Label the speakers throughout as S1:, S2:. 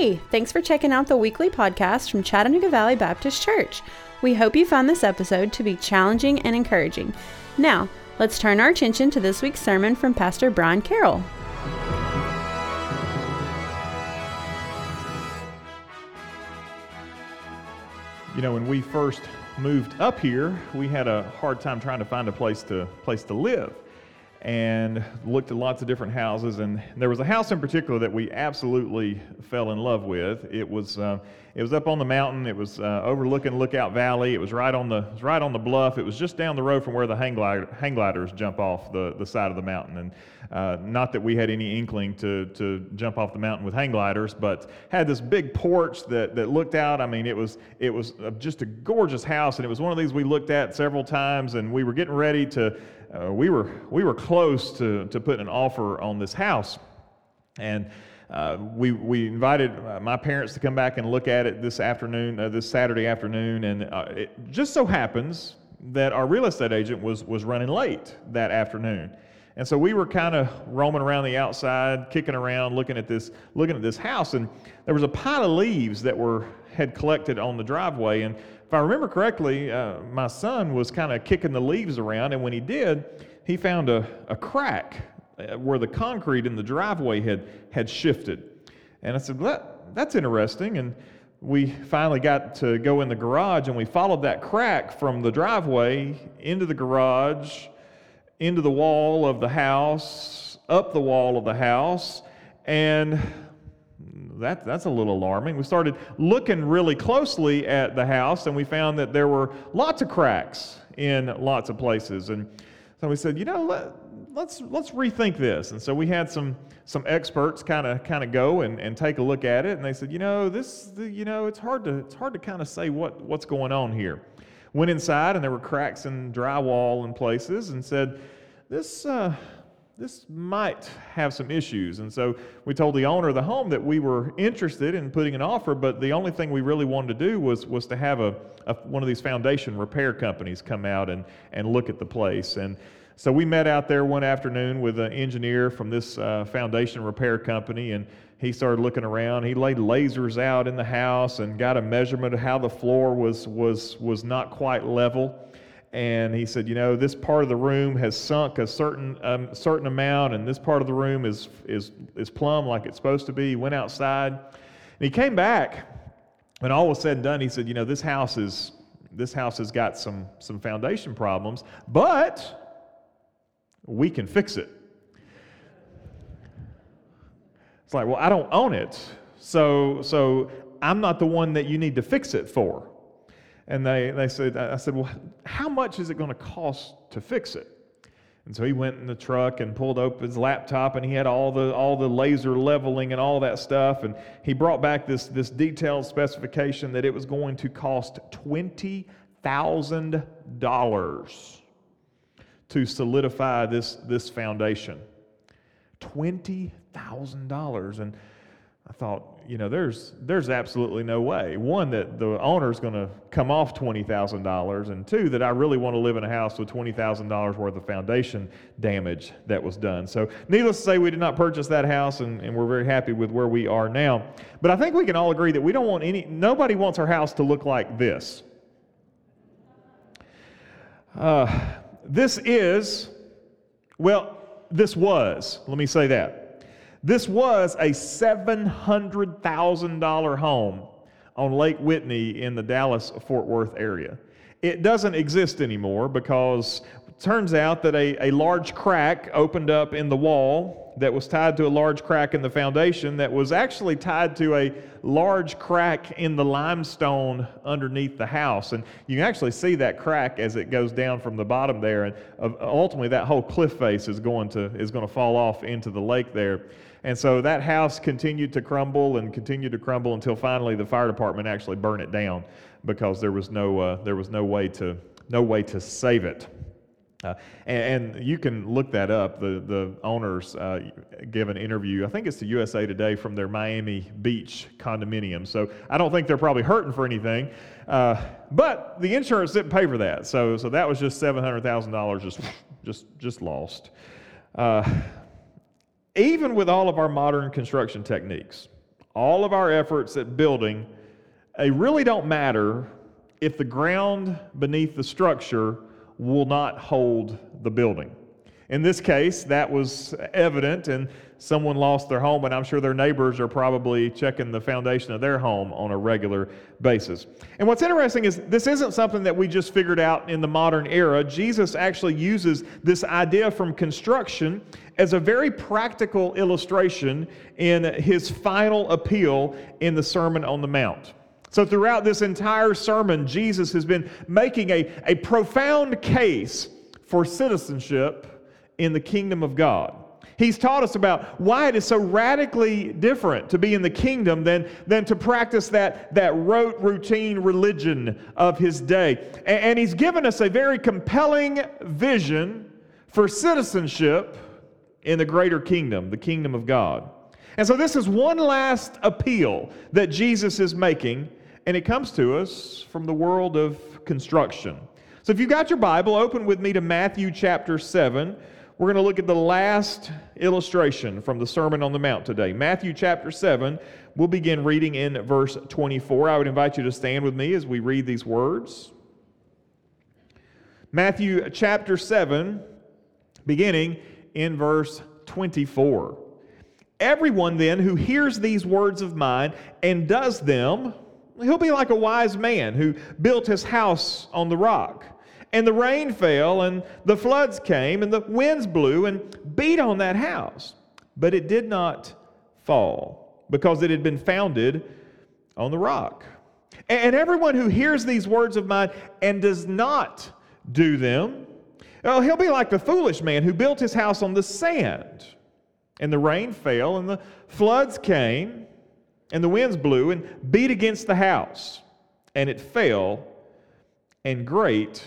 S1: Hey, thanks for checking out the weekly podcast from Chattanooga Valley Baptist Church. We hope you found this episode to be challenging and encouraging. Now, let's turn our attention to this week's sermon from Pastor Brian Carroll.
S2: You know, when we first moved up here, we had a hard time trying to find a place to place to live and looked at lots of different houses. And there was a house in particular that we absolutely fell in love with. It was uh, it was up on the mountain. It was uh, overlooking Lookout Valley. It was right on the right on the bluff. It was just down the road from where the hang, glider, hang gliders jump off the, the side of the mountain. And uh, not that we had any inkling to to jump off the mountain with hang gliders, but had this big porch that that looked out. I mean, it was it was just a gorgeous house, and it was one of these we looked at several times, and we were getting ready to uh, we were we were close to to putting an offer on this house, and. Uh, we, we invited uh, my parents to come back and look at it this afternoon, uh, this Saturday afternoon, and uh, it just so happens that our real estate agent was, was running late that afternoon. And so we were kind of roaming around the outside, kicking around, looking at this, looking at this house, and there was a pile of leaves that were had collected on the driveway. And if I remember correctly, uh, my son was kind of kicking the leaves around, and when he did, he found a, a crack uh, where the concrete in the driveway had, had shifted. And I said, well, that, that's interesting. And we finally got to go in the garage, and we followed that crack from the driveway into the garage, into the wall of the house, up the wall of the house, and that, that's a little alarming. We started looking really closely at the house, and we found that there were lots of cracks in lots of places. And so we said, you know, let, let's let's rethink this. And so we had some some experts kind of kind of go and, and take a look at it, and they said, you know, this you know it's hard to it's hard to kind of say what what's going on here. Went inside, and there were cracks in drywall in places, and said, this. Uh, this might have some issues. And so we told the owner of the home that we were interested in putting an offer, but the only thing we really wanted to do was, was to have a, a, one of these foundation repair companies come out and, and look at the place. And so we met out there one afternoon with an engineer from this uh, foundation repair company, and he started looking around. He laid lasers out in the house and got a measurement of how the floor was, was, was not quite level and he said, you know, this part of the room has sunk a certain um, certain amount, and this part of the room is is is plumb like it's supposed to be. He went outside, and he came back. When all was said and done, he said, you know, this house is this house has got some some foundation problems, but we can fix it. It's like, well, I don't own it, so so I'm not the one that you need to fix it for. And they, they said, I said, well, how much is it going to cost to fix it? And so he went in the truck and pulled open his laptop and he had all the, all the laser leveling and all that stuff. And he brought back this, this detailed specification that it was going to cost $20,000 to solidify this, this foundation. $20,000. And I thought, you know, there's there's absolutely no way. One that the owner's going to come off twenty thousand dollars, and two that I really want to live in a house with twenty thousand dollars worth of foundation damage that was done. So, needless to say, we did not purchase that house, and, and we're very happy with where we are now. But I think we can all agree that we don't want any. Nobody wants our house to look like this. Uh, this is, well, this was. Let me say that. This was a $700,000 home on Lake Whitney in the Dallas Fort Worth area. It doesn't exist anymore because it turns out that a, a large crack opened up in the wall that was tied to a large crack in the foundation that was actually tied to a large crack in the limestone underneath the house. And you can actually see that crack as it goes down from the bottom there. And uh, ultimately, that whole cliff face is going to, is going to fall off into the lake there. And so that house continued to crumble and continued to crumble until finally the fire department actually burned it down because there was no, uh, there was no, way, to, no way to save it. Uh, and, and, you can look that up. The, the owners uh, give an interview, I think it's to USA Today, from their Miami Beach condominium. So I don't think they're probably hurting for anything. Uh, but the insurance didn't pay for that. So, so that was just $700,000 just, just, just lost. Even with all of our modern construction techniques, all of our efforts at building, they really don't matter if the ground beneath the structure will not hold the building. In this case, that was evident, and someone lost their home, and I'm sure their neighbors are probably checking the foundation of their home on a regular basis. And what's interesting is this isn't something that we just figured out in the modern era. Jesus actually uses this idea from construction as a very practical illustration in his final appeal in the Sermon on the Mount. So, throughout this entire sermon, Jesus has been making a, a profound case for citizenship in the kingdom of God. He's taught us about why it is so radically different to be in the kingdom than, than to practice that, that rote, routine religion of his day. And, and he's given us a very compelling vision for citizenship in the greater kingdom, the kingdom of God. And so, this is one last appeal that Jesus is making, and it comes to us from the world of construction. So, if you've got your Bible, open with me to Matthew chapter 7. We're going to look at the last illustration from the Sermon on the Mount today. Matthew chapter 7. We'll begin reading in verse 24. I would invite you to stand with me as we read these words. Matthew chapter 7, beginning in verse 24. Everyone then who hears these words of mine and does them, he'll be like a wise man who built his house on the rock. And the rain fell, and the floods came, and the winds blew and beat on that house. But it did not fall, because it had been founded on the rock. And everyone who hears these words of mine and does not do them, well, he'll be like the foolish man who built his house on the sand. And the rain fell, and the floods came, and the winds blew and beat against the house, and it fell, and great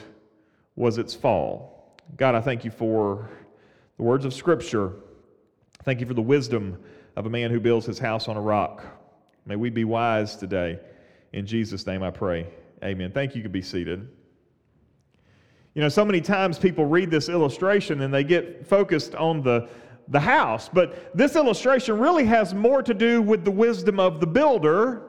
S2: was its fall. God, I thank you for the words of Scripture. Thank you for the wisdom of a man who builds his house on a rock. May we be wise today. In Jesus' name I pray. Amen. Thank you. You can be seated. You know, so many times people read this illustration and they get focused on the, the house, but this illustration really has more to do with the wisdom of the builder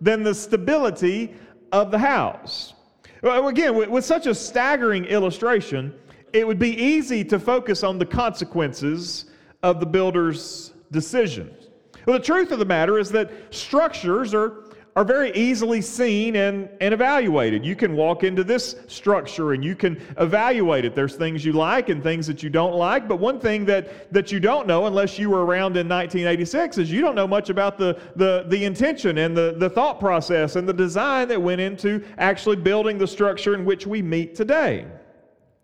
S2: than the stability of the house. Again, with, with such a staggering illustration, it would be easy to focus on the consequences of the builder's decisions. Well, the truth of the matter is that structures are are very easily seen and, and evaluated. You can walk into this structure and you can evaluate it. There's things you like and things that you don't like, but one thing that, that you don't know, unless you were around in 1986, is you don't know much about the, the, the intention and the, the thought process and the design that went into actually building the structure in which we meet today.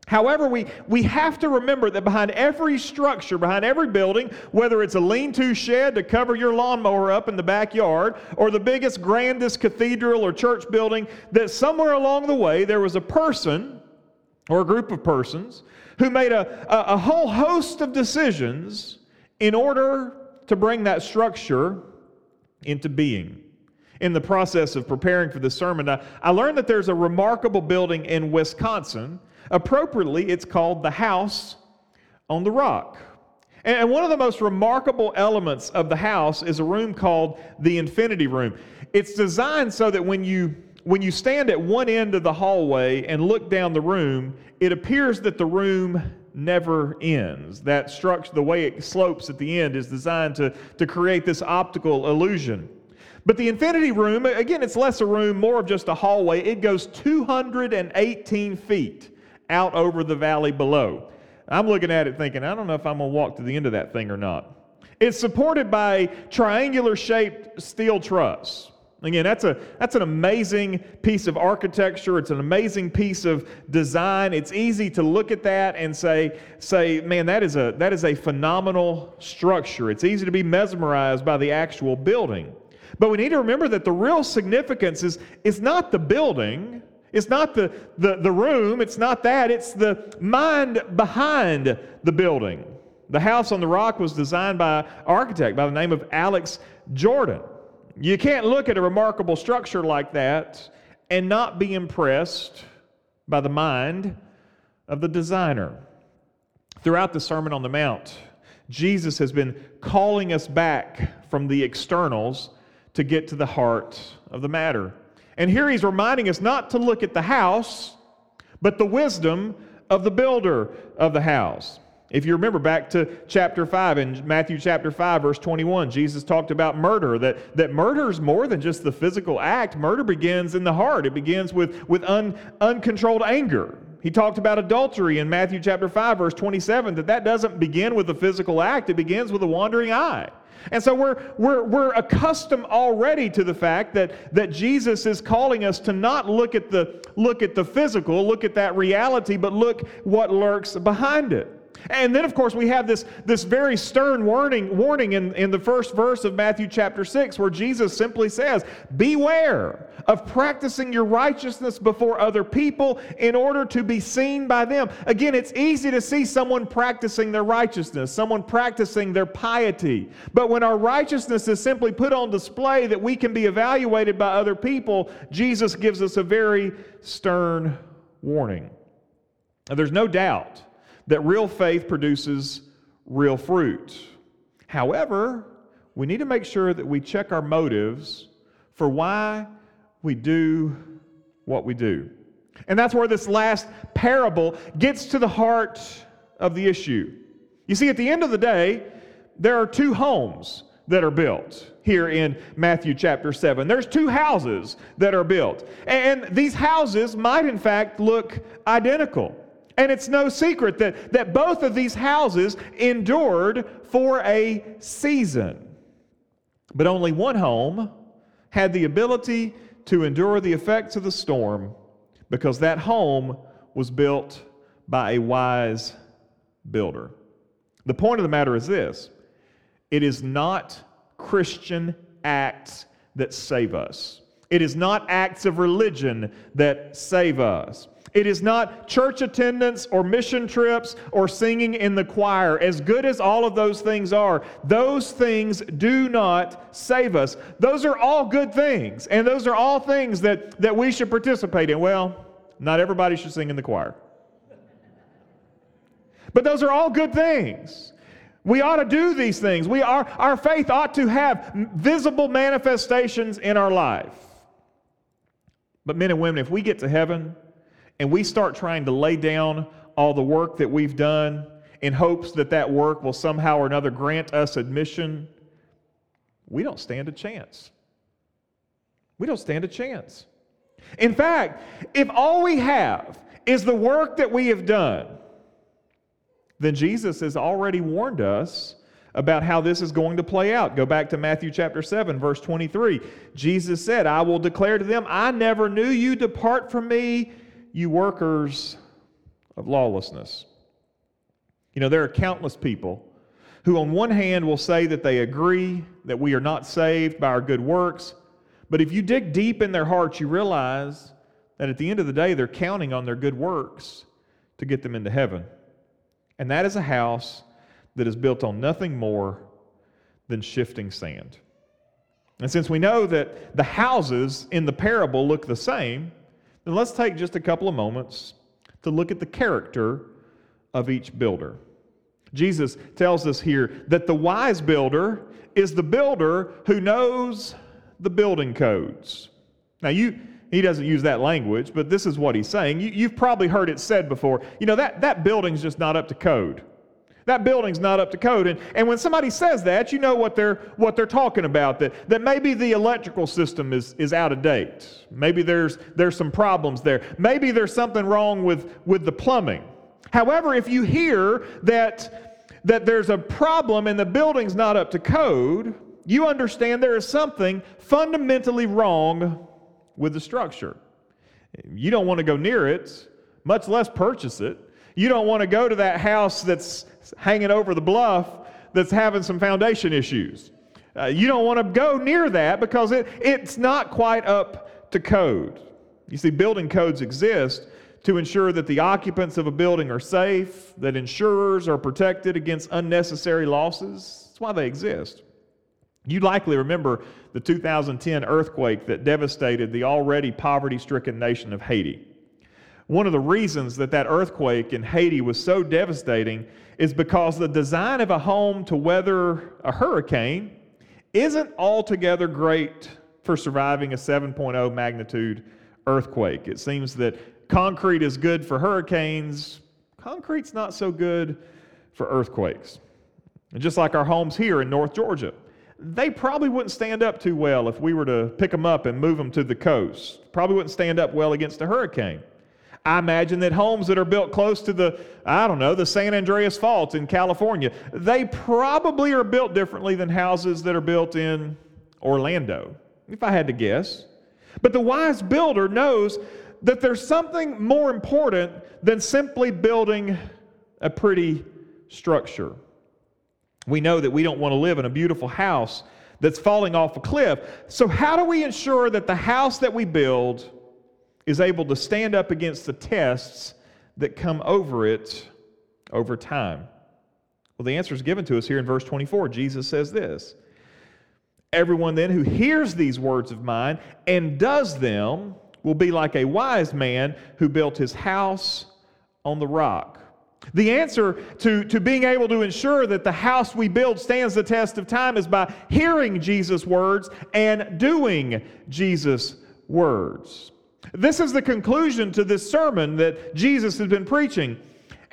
S2: However, we, we have to remember that behind every structure, behind every building, whether it's a lean to shed to cover your lawnmower up in the backyard, or the biggest, grandest cathedral or church building, that somewhere along the way there was a person or a group of persons who made a, a, a whole host of decisions in order to bring that structure into being. In the process of preparing for this sermon, I, I learned that there's a remarkable building in Wisconsin Appropriately, it's called the house on the rock. And one of the most remarkable elements of the house is a room called the infinity room. It's designed so that when you when you stand at one end of the hallway and look down the room, it appears that the room never ends. That structure, the way it slopes at the end, is designed to, to create this optical illusion. But the infinity room, again, it's less a room, more of just a hallway. It goes 218 feet out over the valley below. I'm looking at it thinking, I don't know if I'm going to walk to the end of that thing or not. It's supported by triangular shaped steel truss. Again, that's, a, that's an amazing piece of architecture. It's an amazing piece of design. It's easy to look at that and say, say man, that is, a, that is a phenomenal structure. It's easy to be mesmerized by the actual building. But we need to remember that the real significance is, is not the building, it's not the, the, the room, it's not that, it's the mind behind the building. The house on the rock was designed by an architect by the name of Alex Jordan. You can't look at a remarkable structure like that and not be impressed by the mind of the designer. Throughout the Sermon on the Mount, Jesus has been calling us back from the externals to get to the heart of the matter. And here he's reminding us not to look at the house, but the wisdom of the builder of the house. If you remember back to chapter 5, in Matthew chapter 5, verse 21, Jesus talked about murder, that, that murder is more than just the physical act. Murder begins in the heart, it begins with, with un, uncontrolled anger. He talked about adultery in Matthew chapter 5, verse 27, that that doesn't begin with a physical act, it begins with a wandering eye. And so we're, we're, we're accustomed already to the fact that, that Jesus is calling us to not look at, the, look at the physical, look at that reality, but look what lurks behind it. And then, of course, we have this, this very stern warning, warning in, in the first verse of Matthew chapter 6, where Jesus simply says, Beware of practicing your righteousness before other people in order to be seen by them. Again, it's easy to see someone practicing their righteousness, someone practicing their piety. But when our righteousness is simply put on display that we can be evaluated by other people, Jesus gives us a very stern warning. Now, there's no doubt that real faith produces real fruit. However, we need to make sure that we check our motives for why we do what we do. And that's where this last parable gets to the heart of the issue. You see, at the end of the day, there are two homes that are built here in Matthew chapter 7. There's two houses that are built. And these houses might, in fact, look identical. And it's no secret that, that both of these houses endured for a season. But only one home had the ability to endure the effects of the storm because that home was built by a wise builder. The point of the matter is this it is not Christian acts that save us, it is not acts of religion that save us. It is not church attendance or mission trips or singing in the choir. As good as all of those things are, those things do not save us. Those are all good things, and those are all things that, that we should participate in. Well, not everybody should sing in the choir. But those are all good things. We ought to do these things. We are, our faith ought to have visible manifestations in our life. But, men and women, if we get to heaven and we start trying to lay down all the work that we've done in hopes that that work will somehow or another grant us admission, we don't stand a chance. We don't stand a chance. In fact, if all we have is the work that we have done, then Jesus has already warned us about how this is going to play out. Go back to Matthew chapter 7, verse 23. Jesus said, I will declare to them, I never knew you. Depart from me, you workers of lawlessness. You know, there are countless people who, on one hand, will say that they agree that we are not saved by our good works, but if you dig deep in their hearts, you realize that at the end of the day, they're counting on their good works to get them into heaven. And that is a house that is built on nothing more than shifting sand. And since we know that the houses in the parable look the same, then let's take just a couple of moments to look at the character of each builder. Jesus tells us here that the wise builder is the builder who knows the building codes. Now, you, he doesn't use that language, but this is what he's saying. You, have probably heard it said before. You know, that, that building's just not up to code. That building's not up to code. And, and when somebody says that, you know what they're, what they're talking about, that, that maybe the electrical system is, is out of date. Maybe there's, there's some problems there. Maybe there's something wrong with, with the plumbing. However, if you hear that, that there's a problem and the building's not up to code, you understand there is something fundamentally wrong with the structure. You don't want to go near it, much less purchase it. You don't want to go to that house that's hanging over the bluff that's having some foundation issues. Uh, you don't want to go near that because it, it's not quite up to code. You see, building codes exist to ensure that the occupants of a building are safe, that insurers are protected against unnecessary losses. That's why they exist. You likely remember the 2010 earthquake that devastated the already poverty stricken nation of Haiti. One of the reasons that that earthquake in Haiti was so devastating is because the design of a home to weather a hurricane isn't altogether great for surviving a 7.0 magnitude earthquake. It seems that concrete is good for hurricanes, concrete's not so good for earthquakes. And just like our homes here in North Georgia, they probably wouldn't stand up too well if we were to pick them up and move them to the coast. Probably wouldn't stand up well against a hurricane. I imagine that homes that are built close to the, I don't know, the San Andreas Fault in California, they probably are built differently than houses that are built in Orlando, if I had to guess. But the wise builder knows that there's something more important than simply building a pretty structure. We know that we don't want to live in a beautiful house that's falling off a cliff. So, how do we ensure that the house that we build is able to stand up against the tests that come over it over time? Well, the answer is given to us here in verse 24. Jesus says this Everyone then who hears these words of mine and does them will be like a wise man who built his house on the rock. The answer to, to being able to ensure that the house we build stands the test of time is by hearing Jesus' words and doing Jesus' words. This is the conclusion to this sermon that Jesus has been preaching.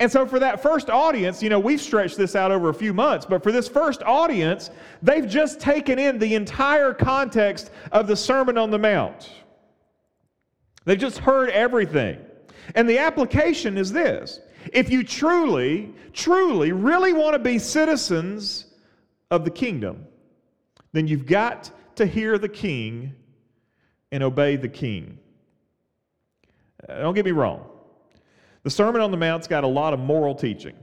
S2: And so, for that first audience, you know, we've stretched this out over a few months, but for this first audience, they've just taken in the entire context of the Sermon on the Mount. They've just heard everything. And the application is this if you truly, truly, really want to be citizens of the kingdom, then you've got to hear the king and obey the king. Uh, don't get me wrong. The Sermon on the Mount's got a lot of moral teaching.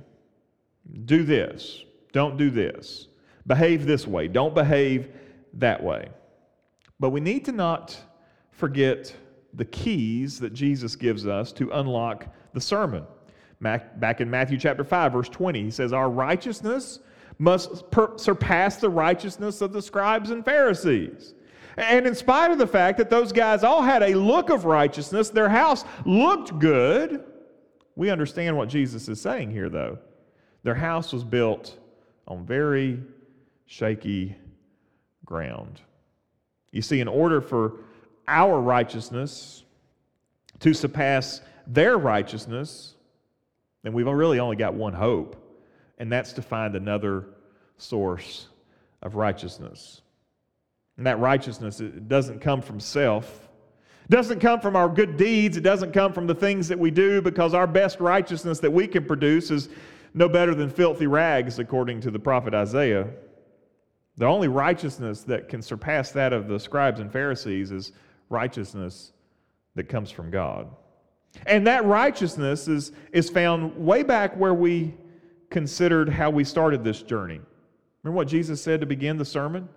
S2: Do this, don't do this. Behave this way, don't behave that way. But we need to not forget the keys that Jesus gives us to unlock the sermon. Back in Matthew chapter 5, verse 20, he says, Our righteousness must surpass the righteousness of the scribes and Pharisees. And in spite of the fact that those guys all had a look of righteousness, their house looked good, we understand what Jesus is saying here, though. Their house was built on very shaky ground. You see, in order for our righteousness to surpass their righteousness, then we've really only got one hope, and that's to find another source of righteousness. And that righteousness it doesn't come from self. It doesn't come from our good deeds. It doesn't come from the things that we do because our best righteousness that we can produce is no better than filthy rags, according to the prophet Isaiah. The only righteousness that can surpass that of the scribes and Pharisees is righteousness that comes from God. And that righteousness is, is found way back where we considered how we started this journey. Remember what Jesus said to begin the sermon?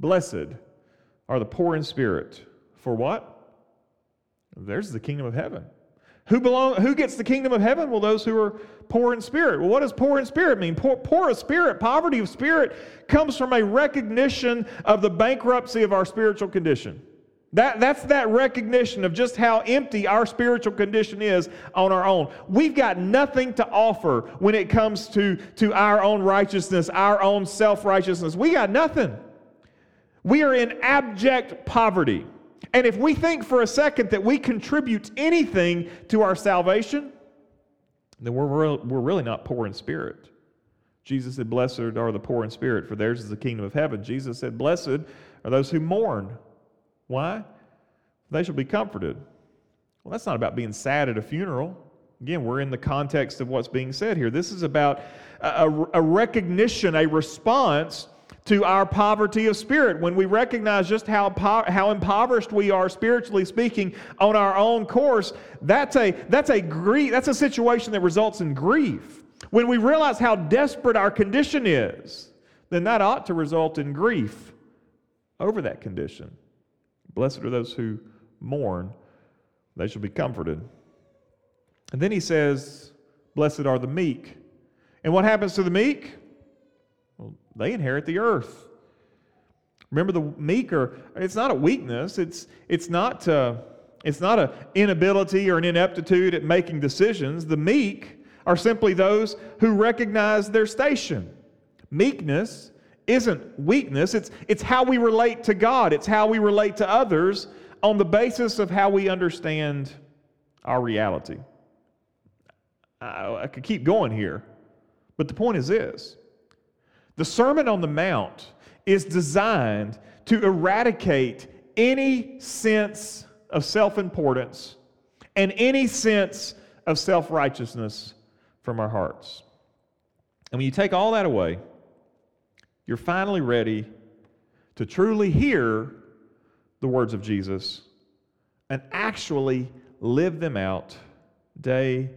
S2: Blessed are the poor in spirit. For what? There's the kingdom of heaven. Who belong who gets the kingdom of heaven? Well, those who are poor in spirit. Well, what does poor in spirit mean? Poor, poor of spirit, poverty of spirit comes from a recognition of the bankruptcy of our spiritual condition. That, that's that recognition of just how empty our spiritual condition is on our own. We've got nothing to offer when it comes to, to our own righteousness, our own self righteousness. We got nothing. We are in abject poverty. And if we think for a second that we contribute anything to our salvation, then we're, we're really not poor in spirit. Jesus said, Blessed are the poor in spirit, for theirs is the kingdom of heaven. Jesus said, Blessed are those who mourn. Why? They shall be comforted. Well, that's not about being sad at a funeral. Again, we're in the context of what's being said here. This is about a, a recognition, a response to our poverty of spirit, when we recognize just how, how impoverished we are, spiritually speaking, on our own course, that's a, that's, a grief, that's a situation that results in grief. When we realize how desperate our condition is, then that ought to result in grief over that condition. Blessed are those who mourn, they shall be comforted. And then he says, Blessed are the meek. And what happens to the meek? They inherit the earth. Remember, the meek are, it's not a weakness, it's, it's not, uh, it's not an inability or an ineptitude at making decisions. The meek are simply those who recognize their station. Meekness isn't weakness, it's, it's how we relate to God, it's how we relate to others on the basis of how we understand our reality. I, I could keep going here, but the point is this the Sermon on the Mount is designed to eradicate any sense of self importance and any sense of self righteousness from our hearts. And when you take all that away, you're finally ready to truly hear the words of Jesus and actually live them out day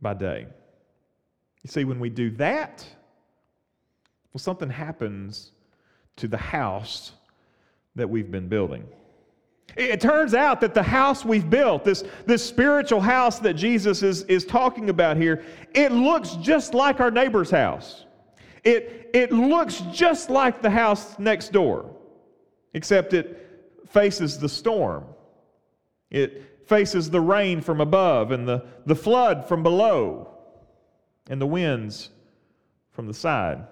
S2: by day. You see, when we do that, well, something happens to the house that we've been building. It turns out that the house we've built, this, this spiritual house that Jesus is, is talking about here, it looks just like our neighbor's house. It, it looks just like the house next door, except it faces the storm. It faces the rain from above and the, the flood from below and the winds from the side.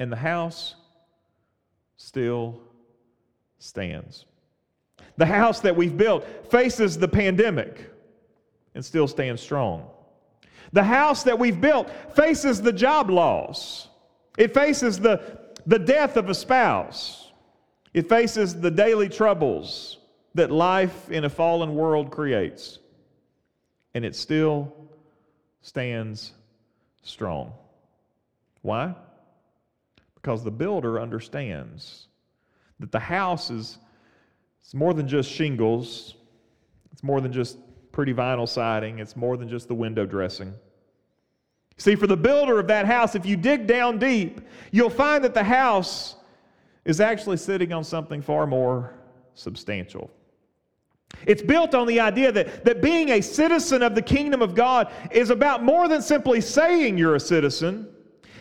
S2: And the house still stands. The house that we've built faces the pandemic and still stands strong. The house that we've built faces the job loss. It faces the, the death of a spouse. It faces the daily troubles that life in a fallen world creates. And it still stands strong. Why? Because the builder understands that the house is it's more than just shingles, it's more than just pretty vinyl siding, it's more than just the window dressing. See, for the builder of that house, if you dig down deep, you'll find that the house is actually sitting on something far more substantial. It's built on the idea that, that being a citizen of the kingdom of God is about more than simply saying you're a citizen.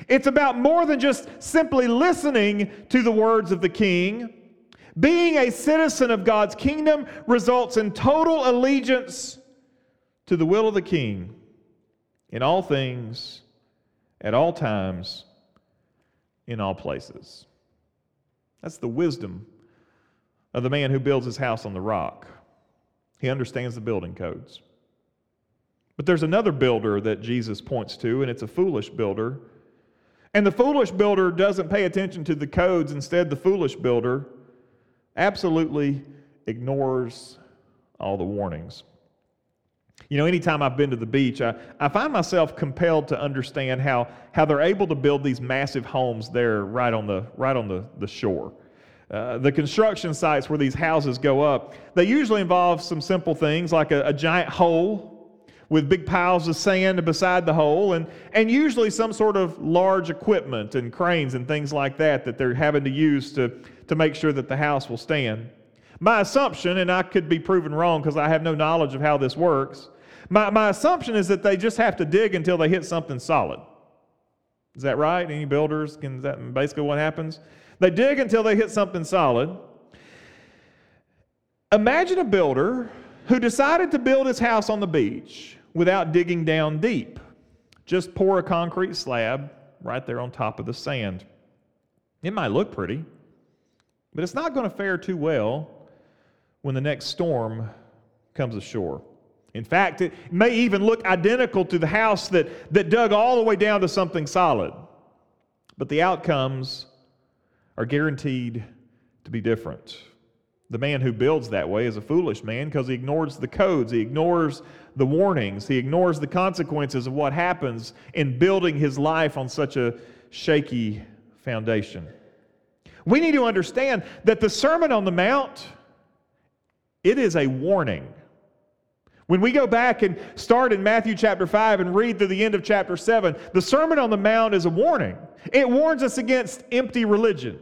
S2: It's about more than just simply listening to the words of the king. Being a citizen of God's kingdom results in total allegiance to the will of the king in all things, at all times, in all places. That's the wisdom of the man who builds his house on the rock. He understands the building codes. But there's another builder that Jesus points to, and it's a foolish builder. And the foolish builder doesn't pay attention to the codes. Instead, the foolish builder absolutely ignores all the warnings. You know, anytime I've been to the beach, I, I find myself compelled to understand how, how they're able to build these massive homes there right on the, right on the, the shore. Uh, the construction sites where these houses go up, they usually involve some simple things like a, a giant hole with big piles of sand beside the hole, and, and usually some sort of large equipment and cranes and things like that that they're having to use to, to make sure that the house will stand. My assumption, and I could be proven wrong because I have no knowledge of how this works, my, my assumption is that they just have to dig until they hit something solid. Is that right? Any builders? Can, is that basically what happens? They dig until they hit something solid. Imagine a builder who decided to build his house on the beach without digging down deep. Just pour a concrete slab right there on top of the sand. It might look pretty, but it's not going to fare too well when the next storm comes ashore. In fact, it may even look identical to the house that, that dug all the way down to something solid. But the outcomes are guaranteed to be different. The man who builds that way is a foolish man because he ignores the codes, he ignores the warnings, he ignores the consequences of what happens in building his life on such a shaky foundation. We need to understand that the Sermon on the Mount it is a warning. When we go back and start in Matthew chapter 5 and read through the end of chapter 7, the Sermon on the Mount is a warning. It warns us against empty religion.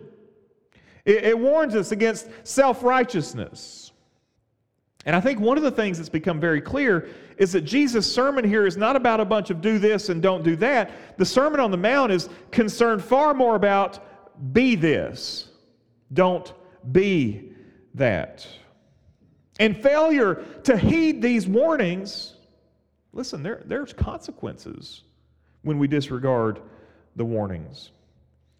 S2: It, it warns us against self righteousness. And I think one of the things that's become very clear is that Jesus' sermon here is not about a bunch of do this and don't do that. The Sermon on the Mount is concerned far more about be this, don't be that. And failure to heed these warnings, listen, there, there's consequences when we disregard the warnings.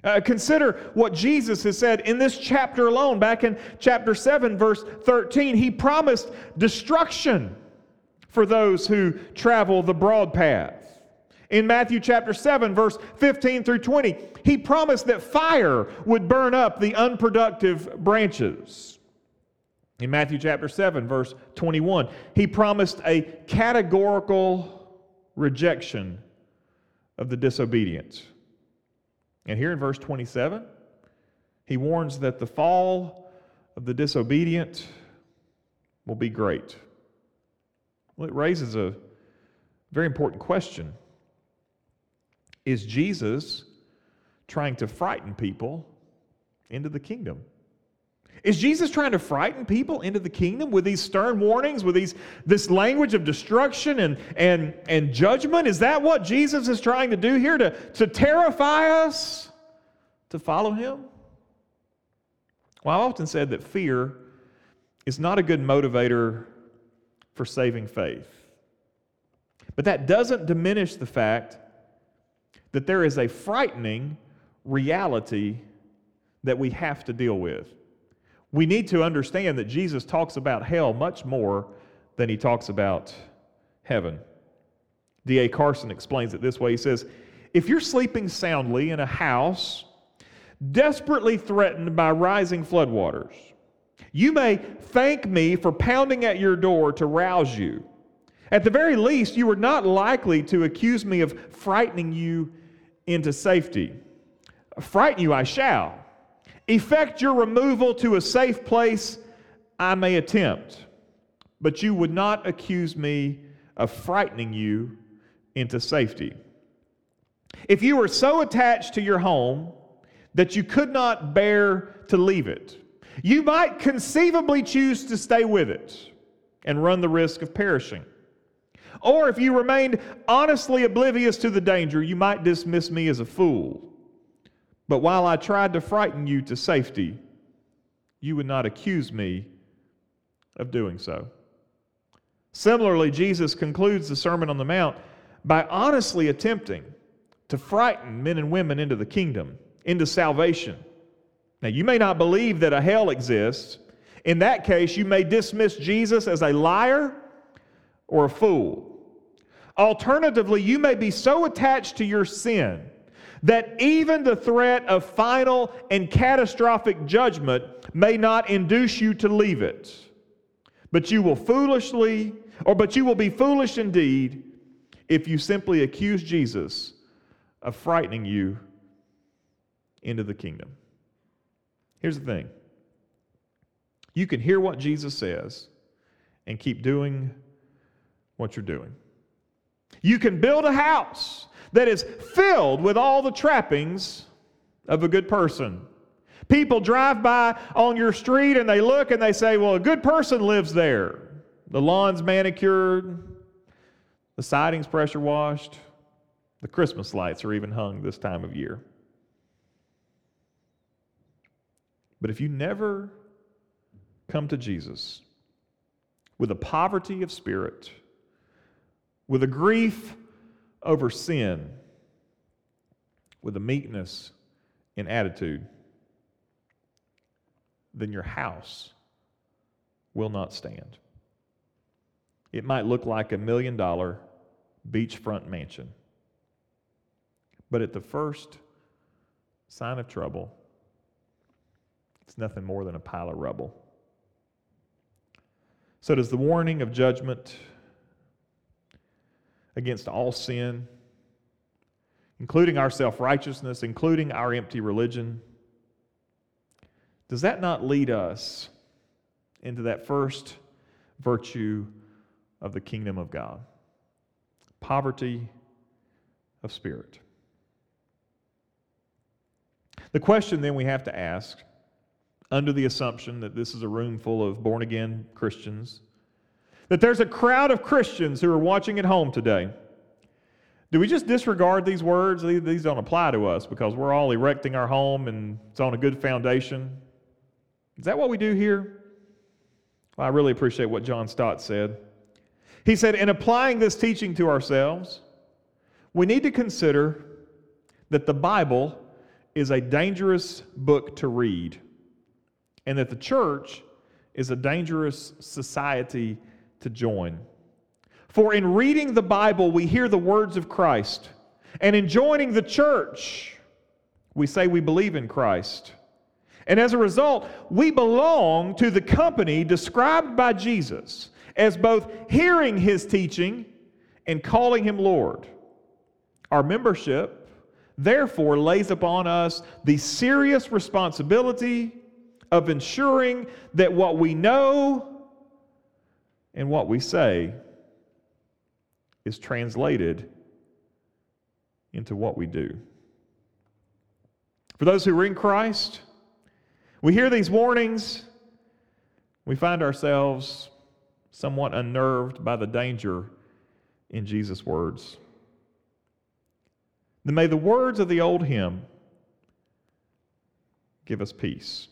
S2: Uh, consider what Jesus has said in this chapter alone. Back in chapter 7, verse 13, he promised destruction for those who travel the broad path. In Matthew chapter 7, verse 15 through 20, he promised that fire would burn up the unproductive branches. In Matthew chapter 7, verse 21, he promised a categorical rejection of the disobedient. And here in verse 27, he warns that the fall of the disobedient will be great. Well, it raises a very important question Is Jesus trying to frighten people into the kingdom? Is Jesus trying to frighten people into the kingdom with these stern warnings, with these, this language of destruction and, and, and judgment? Is that what Jesus is trying to do here to, to terrify us to follow him? Well, I've often said that fear is not a good motivator for saving faith. But that doesn't diminish the fact that there is a frightening reality that we have to deal with we need to understand that Jesus talks about hell much more than he talks about heaven. D.A. Carson explains it this way He says, If you're sleeping soundly in a house, desperately threatened by rising floodwaters, you may thank me for pounding at your door to rouse you. At the very least, you are not likely to accuse me of frightening you into safety. Frighten you I shall effect your removal to a safe place, I may attempt, but you would not accuse me of frightening you into safety. If you were so attached to your home that you could not bear to leave it, you might conceivably choose to stay with it and run the risk of perishing. Or if you remained honestly oblivious to the danger, you might dismiss me as a fool but while I tried to frighten you to safety, you would not accuse me of doing so. Similarly, Jesus concludes the Sermon on the Mount by honestly attempting to frighten men and women into the kingdom, into salvation. Now, you may not believe that a hell exists. In that case, you may dismiss Jesus as a liar or a fool. Alternatively, you may be so attached to your sin that even the threat of final and catastrophic judgment may not induce you to leave it. But you will foolishly, or but you will be foolish indeed if you simply accuse Jesus of frightening you into the kingdom. Here's the thing you can hear what Jesus says and keep doing what you're doing. You can build a house that is filled with all the trappings of a good person. People drive by on your street and they look and they say, Well, a good person lives there. The lawn's manicured, the siding's pressure washed, the Christmas lights are even hung this time of year. But if you never come to Jesus with a poverty of spirit, with a grief over sin with a meekness in attitude, then your house will not stand. It might look like a million dollar beachfront mansion, but at the first sign of trouble, it's nothing more than a pile of rubble. So, does the warning of judgment against all sin, including our self righteousness, including our empty religion, does that not lead us into that first virtue of the kingdom of God? Poverty of spirit. The question then we have to ask, under the assumption that this is a room full of born again Christians, that there's a crowd of Christians who are watching at home today. Do we just disregard these words? These don't apply to us because we're all erecting our home and it's on a good foundation. Is that what we do here? Well, I really appreciate what John Stott said. He said, in applying this teaching to ourselves, we need to consider that the Bible is a dangerous book to read, and that the church is a dangerous society to join. For in reading the Bible, we hear the words of Christ, and in joining the church, we say we believe in Christ. And as a result, we belong to the company described by Jesus as both hearing his teaching and calling him Lord. Our membership, therefore, lays upon us the serious responsibility of ensuring that what we know and what we say is translated into what we do. For those who are in Christ, we hear these warnings, we find ourselves somewhat unnerved by the danger in Jesus' words. Then may the words of the old hymn give us peace.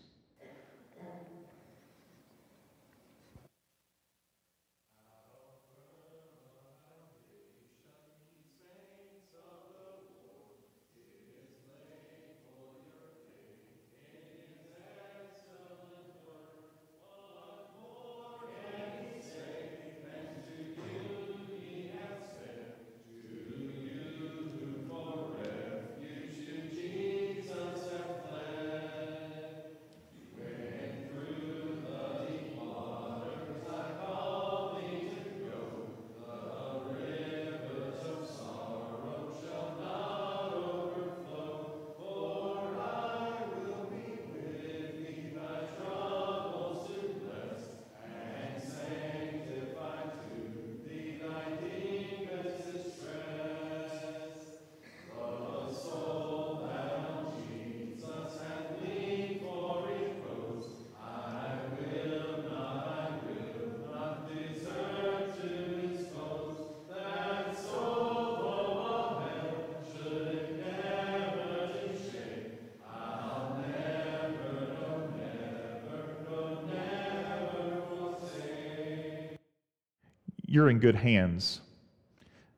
S2: You're in good hands.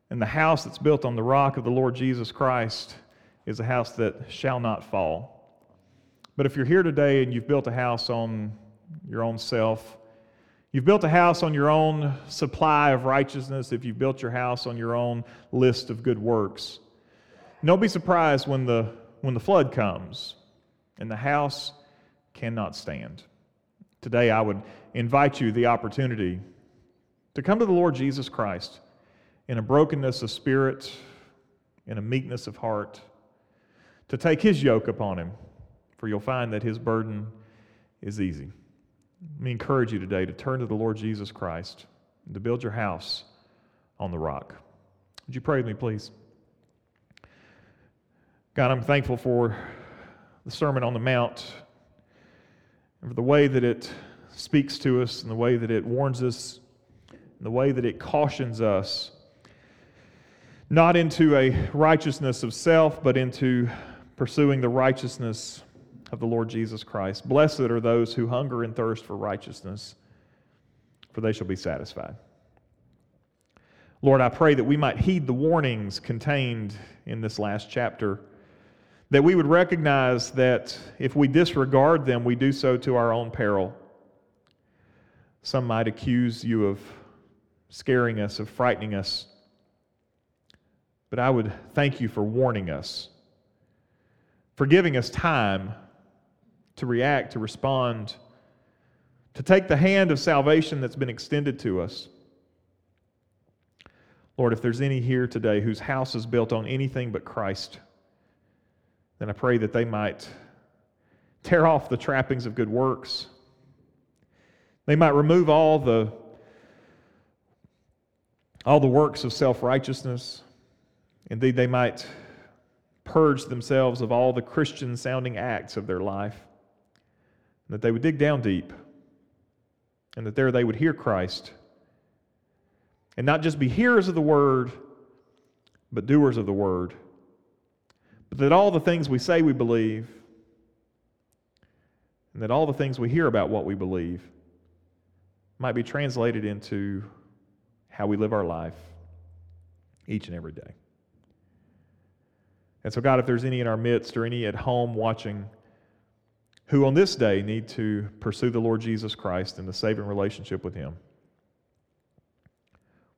S2: And the house that's built on the rock of the Lord Jesus Christ is a house that shall not fall. But if you're here today and you've built a house on your own self, you've built a house on your own supply of righteousness, if you've built your house on your own list of good works, don't be surprised when the, when the flood comes and the house cannot stand. Today, I would invite you the opportunity to come to the Lord Jesus Christ in a brokenness of spirit, in a meekness of heart, to take his yoke upon him, for you'll find that his burden is easy. Let me encourage you today to turn to the Lord Jesus Christ and to build your house on the rock. Would you pray with me, please? God, I'm thankful for the Sermon on the Mount and for the way that it speaks to us and the way that it warns us the way that it cautions us not into a righteousness of self, but into pursuing the righteousness of the Lord Jesus Christ. Blessed are those who hunger and thirst for righteousness, for they shall be satisfied. Lord, I pray that we might heed the warnings contained in this last chapter, that we would recognize that if we disregard them, we do so to our own peril. Some might accuse you of scaring us, of frightening us. But I would thank you for warning us, for giving us time to react, to respond, to take the hand of salvation that's been extended to us. Lord, if there's any here today whose house is built on anything but Christ, then I pray that they might tear off the trappings of good works. They might remove all the all the works of self righteousness. Indeed, they might purge themselves of all the Christian sounding acts of their life. That they would dig down deep, and that there they would hear Christ. And not just be hearers of the word, but doers of the word. But that all the things we say we believe, and that all the things we hear about what we believe, might be translated into how we live our life each and every day. And so, God, if there's any in our midst or any at home watching who on this day need to pursue the Lord Jesus Christ in the saving relationship with Him,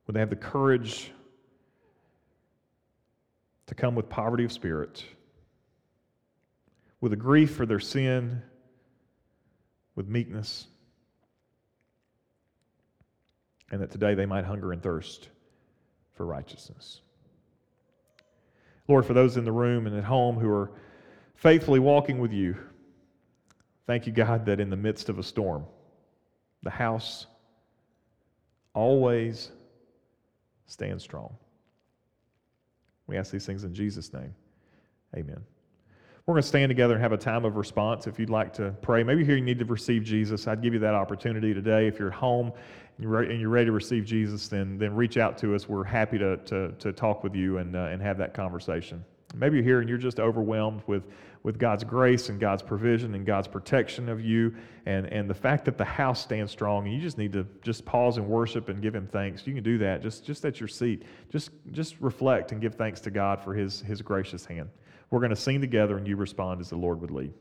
S2: would they have the courage to come with poverty of spirit, with a grief for their sin, with meekness, and that today they might hunger and thirst for righteousness. Lord, for those in the room and at home who are faithfully walking with you, thank you, God, that in the midst of a storm, the house always stands strong. We ask these things in Jesus' name. Amen. We're going to stand together and have a time of response. If you'd like to pray, maybe here you need to receive Jesus. I'd give you that opportunity today. If you're home and you're ready to receive Jesus, then, then reach out to us. We're happy to, to, to talk with you and, uh, and have that conversation. Maybe you're here and you're just overwhelmed with, with God's grace and God's provision and God's protection of you and, and the fact that the house stands strong and you just need to just pause and worship and give him thanks. You can do that just, just at your seat. Just, just reflect and give thanks to God for his, his gracious hand. We're going to sing together and you respond as the Lord would lead.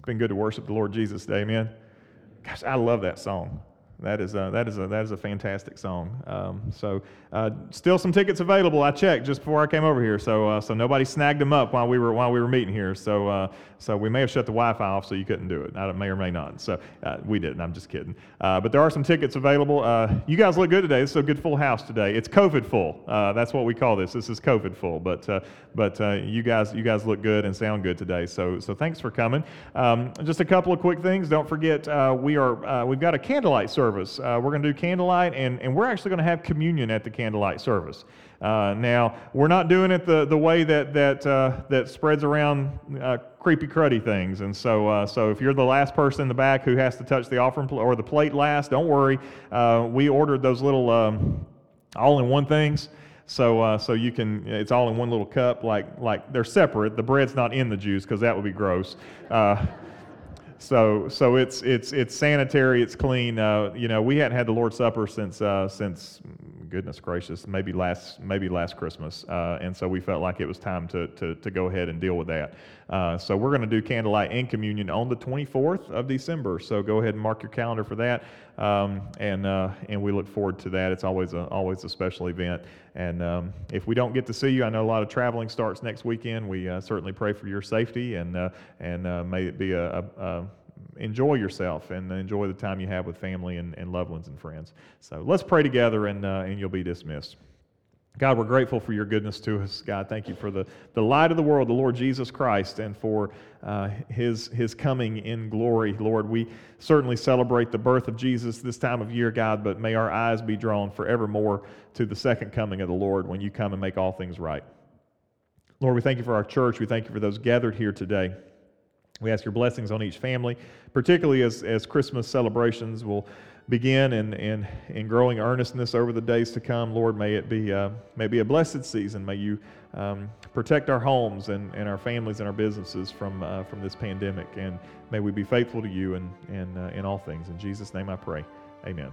S2: It's been good to worship the Lord Jesus Day, amen. Gosh, I love that song. That is a, that is a, that is a fantastic song. Um, so uh, still some tickets available. I checked just before I came over here, so uh, so nobody snagged them up while we were while we were meeting here. So uh, so we may have shut the Wi-Fi off, so you couldn't do it. I may or may not. So uh, we didn't. I'm just kidding. Uh, but there are some tickets available. Uh, you guys look good today. This is a good full house today. It's COVID full. that's what we call this. This is COVID full. But but you guys you guys look good and sound good today. So so thanks for coming. Um, just a couple of quick things. Don't forget we are we've got a candlelight service. We're going to do candlelight, and and we're actually going to have communion at the candlelight service. Uh, now, we're not doing it the, the way that, that, uh, that spreads around uh, creepy, cruddy things. And so, uh, so if you're the last person in the back who has to touch the offering pl- or the plate last, don't worry. Uh, we ordered those little um, all in one things. So, uh, so you can, it's all in one little cup, like, like they're separate. The bread's not in the juice because that would be gross. So, so it's it's it's sanitary. It's clean. Uh, you know, we hadn't had the Lord's Supper since uh, since goodness gracious, maybe last maybe last Christmas, uh, and so we felt like it was time to to, to go ahead and deal with that. Uh, so we're going to do candlelight and communion on the 24th of December. So go ahead and mark your calendar for that, um, and uh, and we look forward to that. It's always a always a special event. And um, if we don't get to see you, I know a lot of traveling starts next weekend. We uh, certainly pray for your safety, and uh, and uh, may it be a, a, a enjoy yourself and enjoy the time you have with family and, and loved ones and friends. So let's pray together and, uh, and you'll be dismissed. God, we're grateful for your goodness to us. God, thank you for the, the light of the world, the Lord Jesus Christ, and for uh, his, his coming in glory. Lord, we certainly celebrate the birth of Jesus this time of year, God, but may our eyes be drawn forevermore to the second coming of the Lord when you come and make all things right. Lord, we thank you for our church. We thank you for those gathered here today. We ask your blessings on each family, particularly as, as Christmas celebrations will begin in, in, in growing earnestness over the days to come. Lord, may it be, uh, may it be a blessed season. May you um, protect our homes and, and our families and our businesses from, uh, from this pandemic. And may we be faithful to you in, in, uh, in all things. In Jesus' name I pray. Amen.